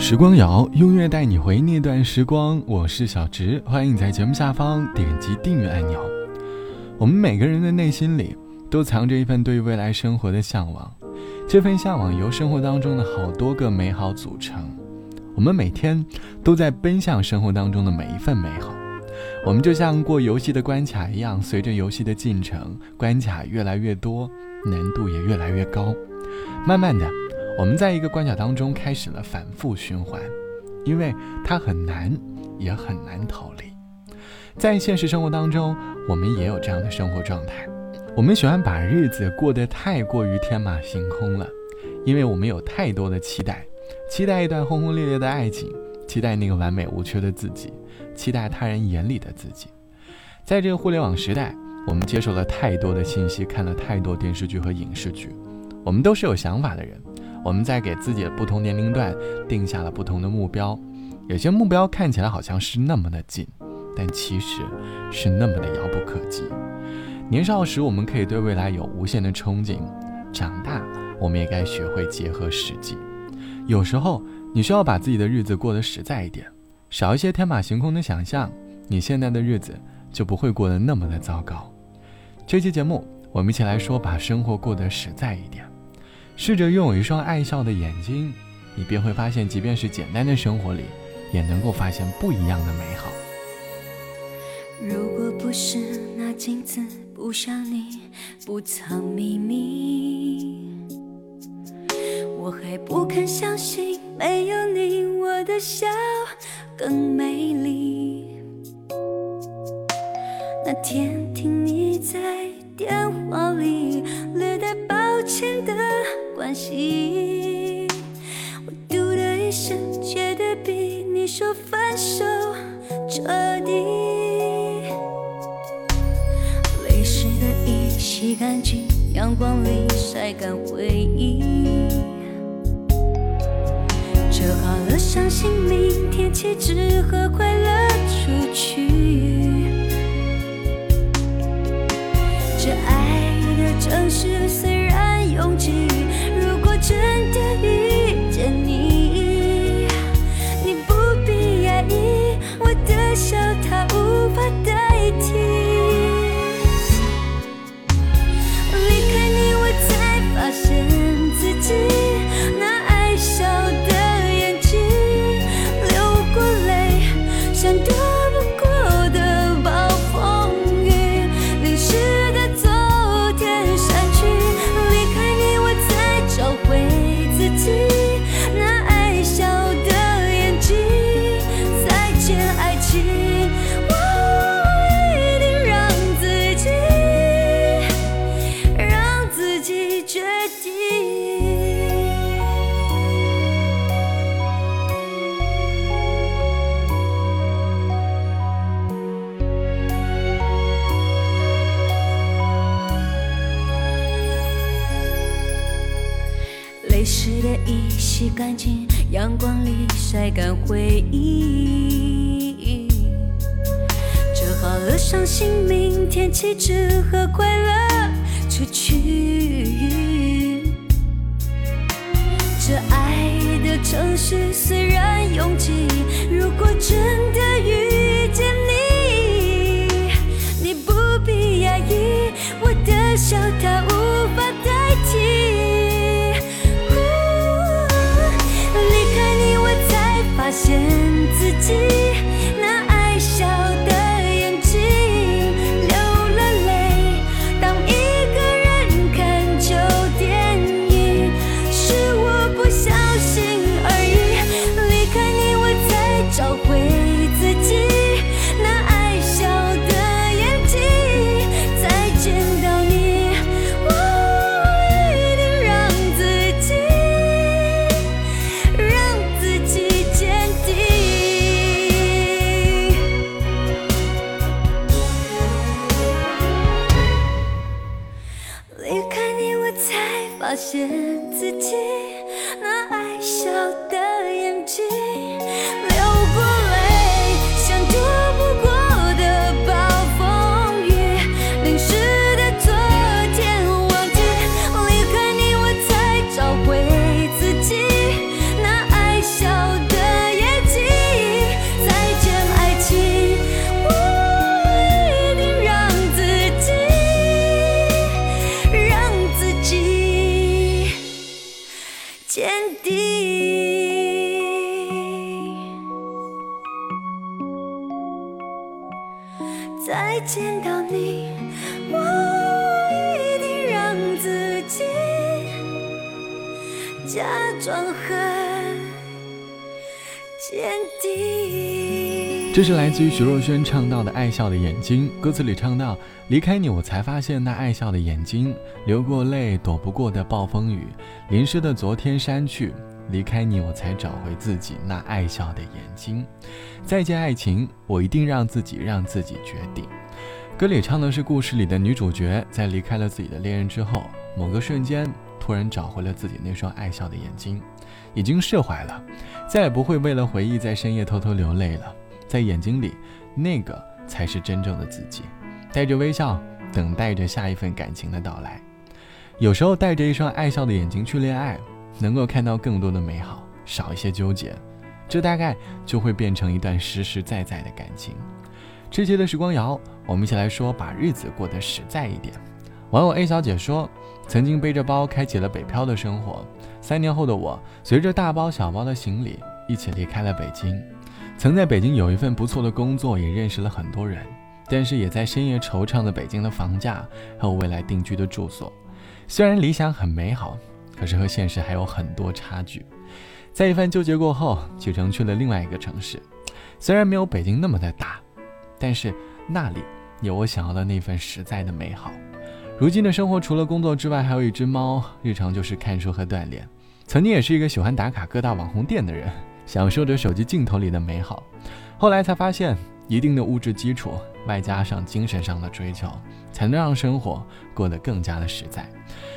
时光谣，音乐带你回那段时光。我是小直，欢迎你在节目下方点击订阅按钮。我们每个人的内心里都藏着一份对未来生活的向往，这份向往由生活当中的好多个美好组成。我们每天都在奔向生活当中的每一份美好。我们就像过游戏的关卡一样，随着游戏的进程，关卡越来越多，难度也越来越高。慢慢的，我们在一个关卡当中开始了反复循环，因为它很难，也很难逃离。在现实生活当中，我们也有这样的生活状态。我们喜欢把日子过得太过于天马行空了，因为我们有太多的期待，期待一段轰轰烈烈的爱情，期待那个完美无缺的自己，期待他人眼里的自己。在这个互联网时代，我们接受了太多的信息，看了太多电视剧和影视剧。我们都是有想法的人，我们在给自己的不同年龄段定下了不同的目标，有些目标看起来好像是那么的近。但其实是那么的遥不可及。年少时，我们可以对未来有无限的憧憬；长大，我们也该学会结合实际。有时候，你需要把自己的日子过得实在一点，少一些天马行空的想象，你现在的日子就不会过得那么的糟糕。这期节目，我们一起来说，把生活过得实在一点，试着拥有一双爱笑的眼睛，你便会发现，即便是简单的生活里，也能够发现不一样的美好。如果不是那镜子不像你不藏秘密，我还不肯相信没有你我的笑更美一声，觉得比你说分手彻底。泪湿的衣洗干净，阳光里晒干回忆。折好了，伤心明天起只和快乐出去。已洗干净，阳光里晒干回忆。折好了，伤心明天起只和快乐出去。这爱的城市虽然拥挤，如果真的遇假装很坚定。这是来自于徐若瑄唱到的《爱笑的眼睛》，歌词里唱到：“离开你，我才发现那爱笑的眼睛，流过泪躲不过的暴风雨，淋湿的昨天删去。离开你，我才找回自己那爱笑的眼睛。再见爱情，我一定让自己让自己决定。”歌里唱的是故事里的女主角在离开了自己的恋人之后，某个瞬间突然找回了自己那双爱笑的眼睛，已经释怀了，再也不会为了回忆在深夜偷偷流泪了。在眼睛里，那个才是真正的自己，带着微笑，等待着下一份感情的到来。有时候带着一双爱笑的眼睛去恋爱，能够看到更多的美好，少一些纠结，这大概就会变成一段实实在在的感情。这期的时光谣，我们一起来说把日子过得实在一点。网友 A 小姐说，曾经背着包开启了北漂的生活，三年后的我，随着大包小包的行李一起离开了北京。曾在北京有一份不错的工作，也认识了很多人，但是也在深夜惆怅着北京的房价还有未来定居的住所。虽然理想很美好，可是和现实还有很多差距。在一番纠结过后，启程去了另外一个城市，虽然没有北京那么的大，但是那里有我想要的那份实在的美好。如今的生活除了工作之外，还有一只猫，日常就是看书和锻炼。曾经也是一个喜欢打卡各大网红店的人。享受着手机镜头里的美好，后来才发现，一定的物质基础外加上精神上的追求，才能让生活过得更加的实在。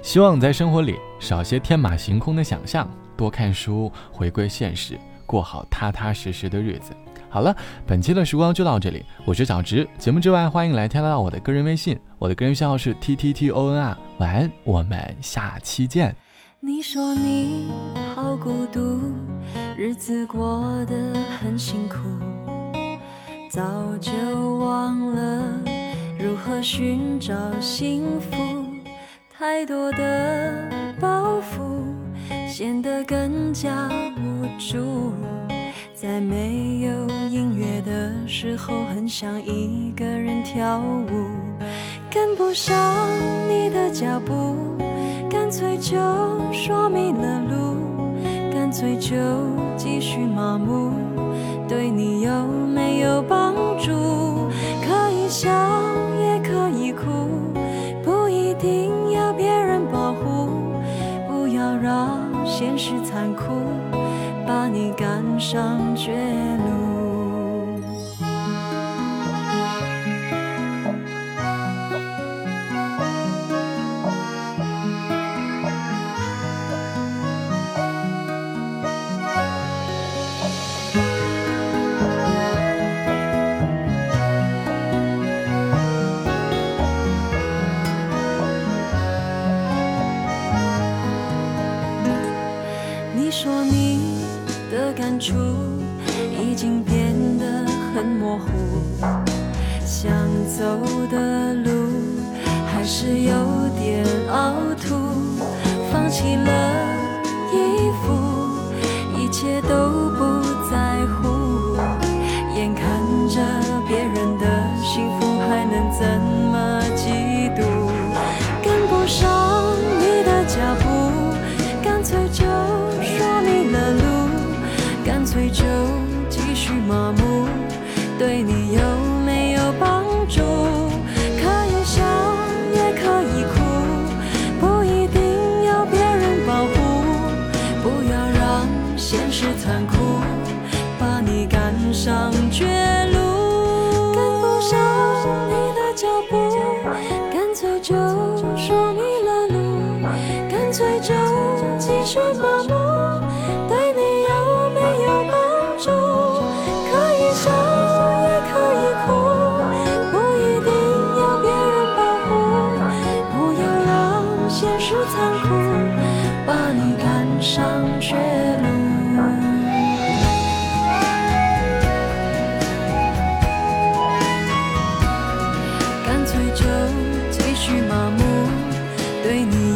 希望在生活里少些天马行空的想象，多看书，回归现实，过好踏踏实实的日子。好了，本期的时光就到这里，我是小直。节目之外，欢迎来添加到我的个人微信，我的个人信号是 t t t o n r。晚安，我们下期见。你说你好孤独，日子过得很辛苦，早就忘了如何寻找幸福。太多的包袱显得更加无助，在没有音乐的时候，很想一个人跳舞，跟不上你的脚步。干脆就说迷了路，干脆就继续麻木，对你有没有帮助？感觉是有点凹凸，放弃了衣服，一切都不在乎，眼看着别人的幸福，还能怎现实残酷把你赶上绝路。跟不上你的脚步，干脆就说迷了路，干脆就继续麻木。对你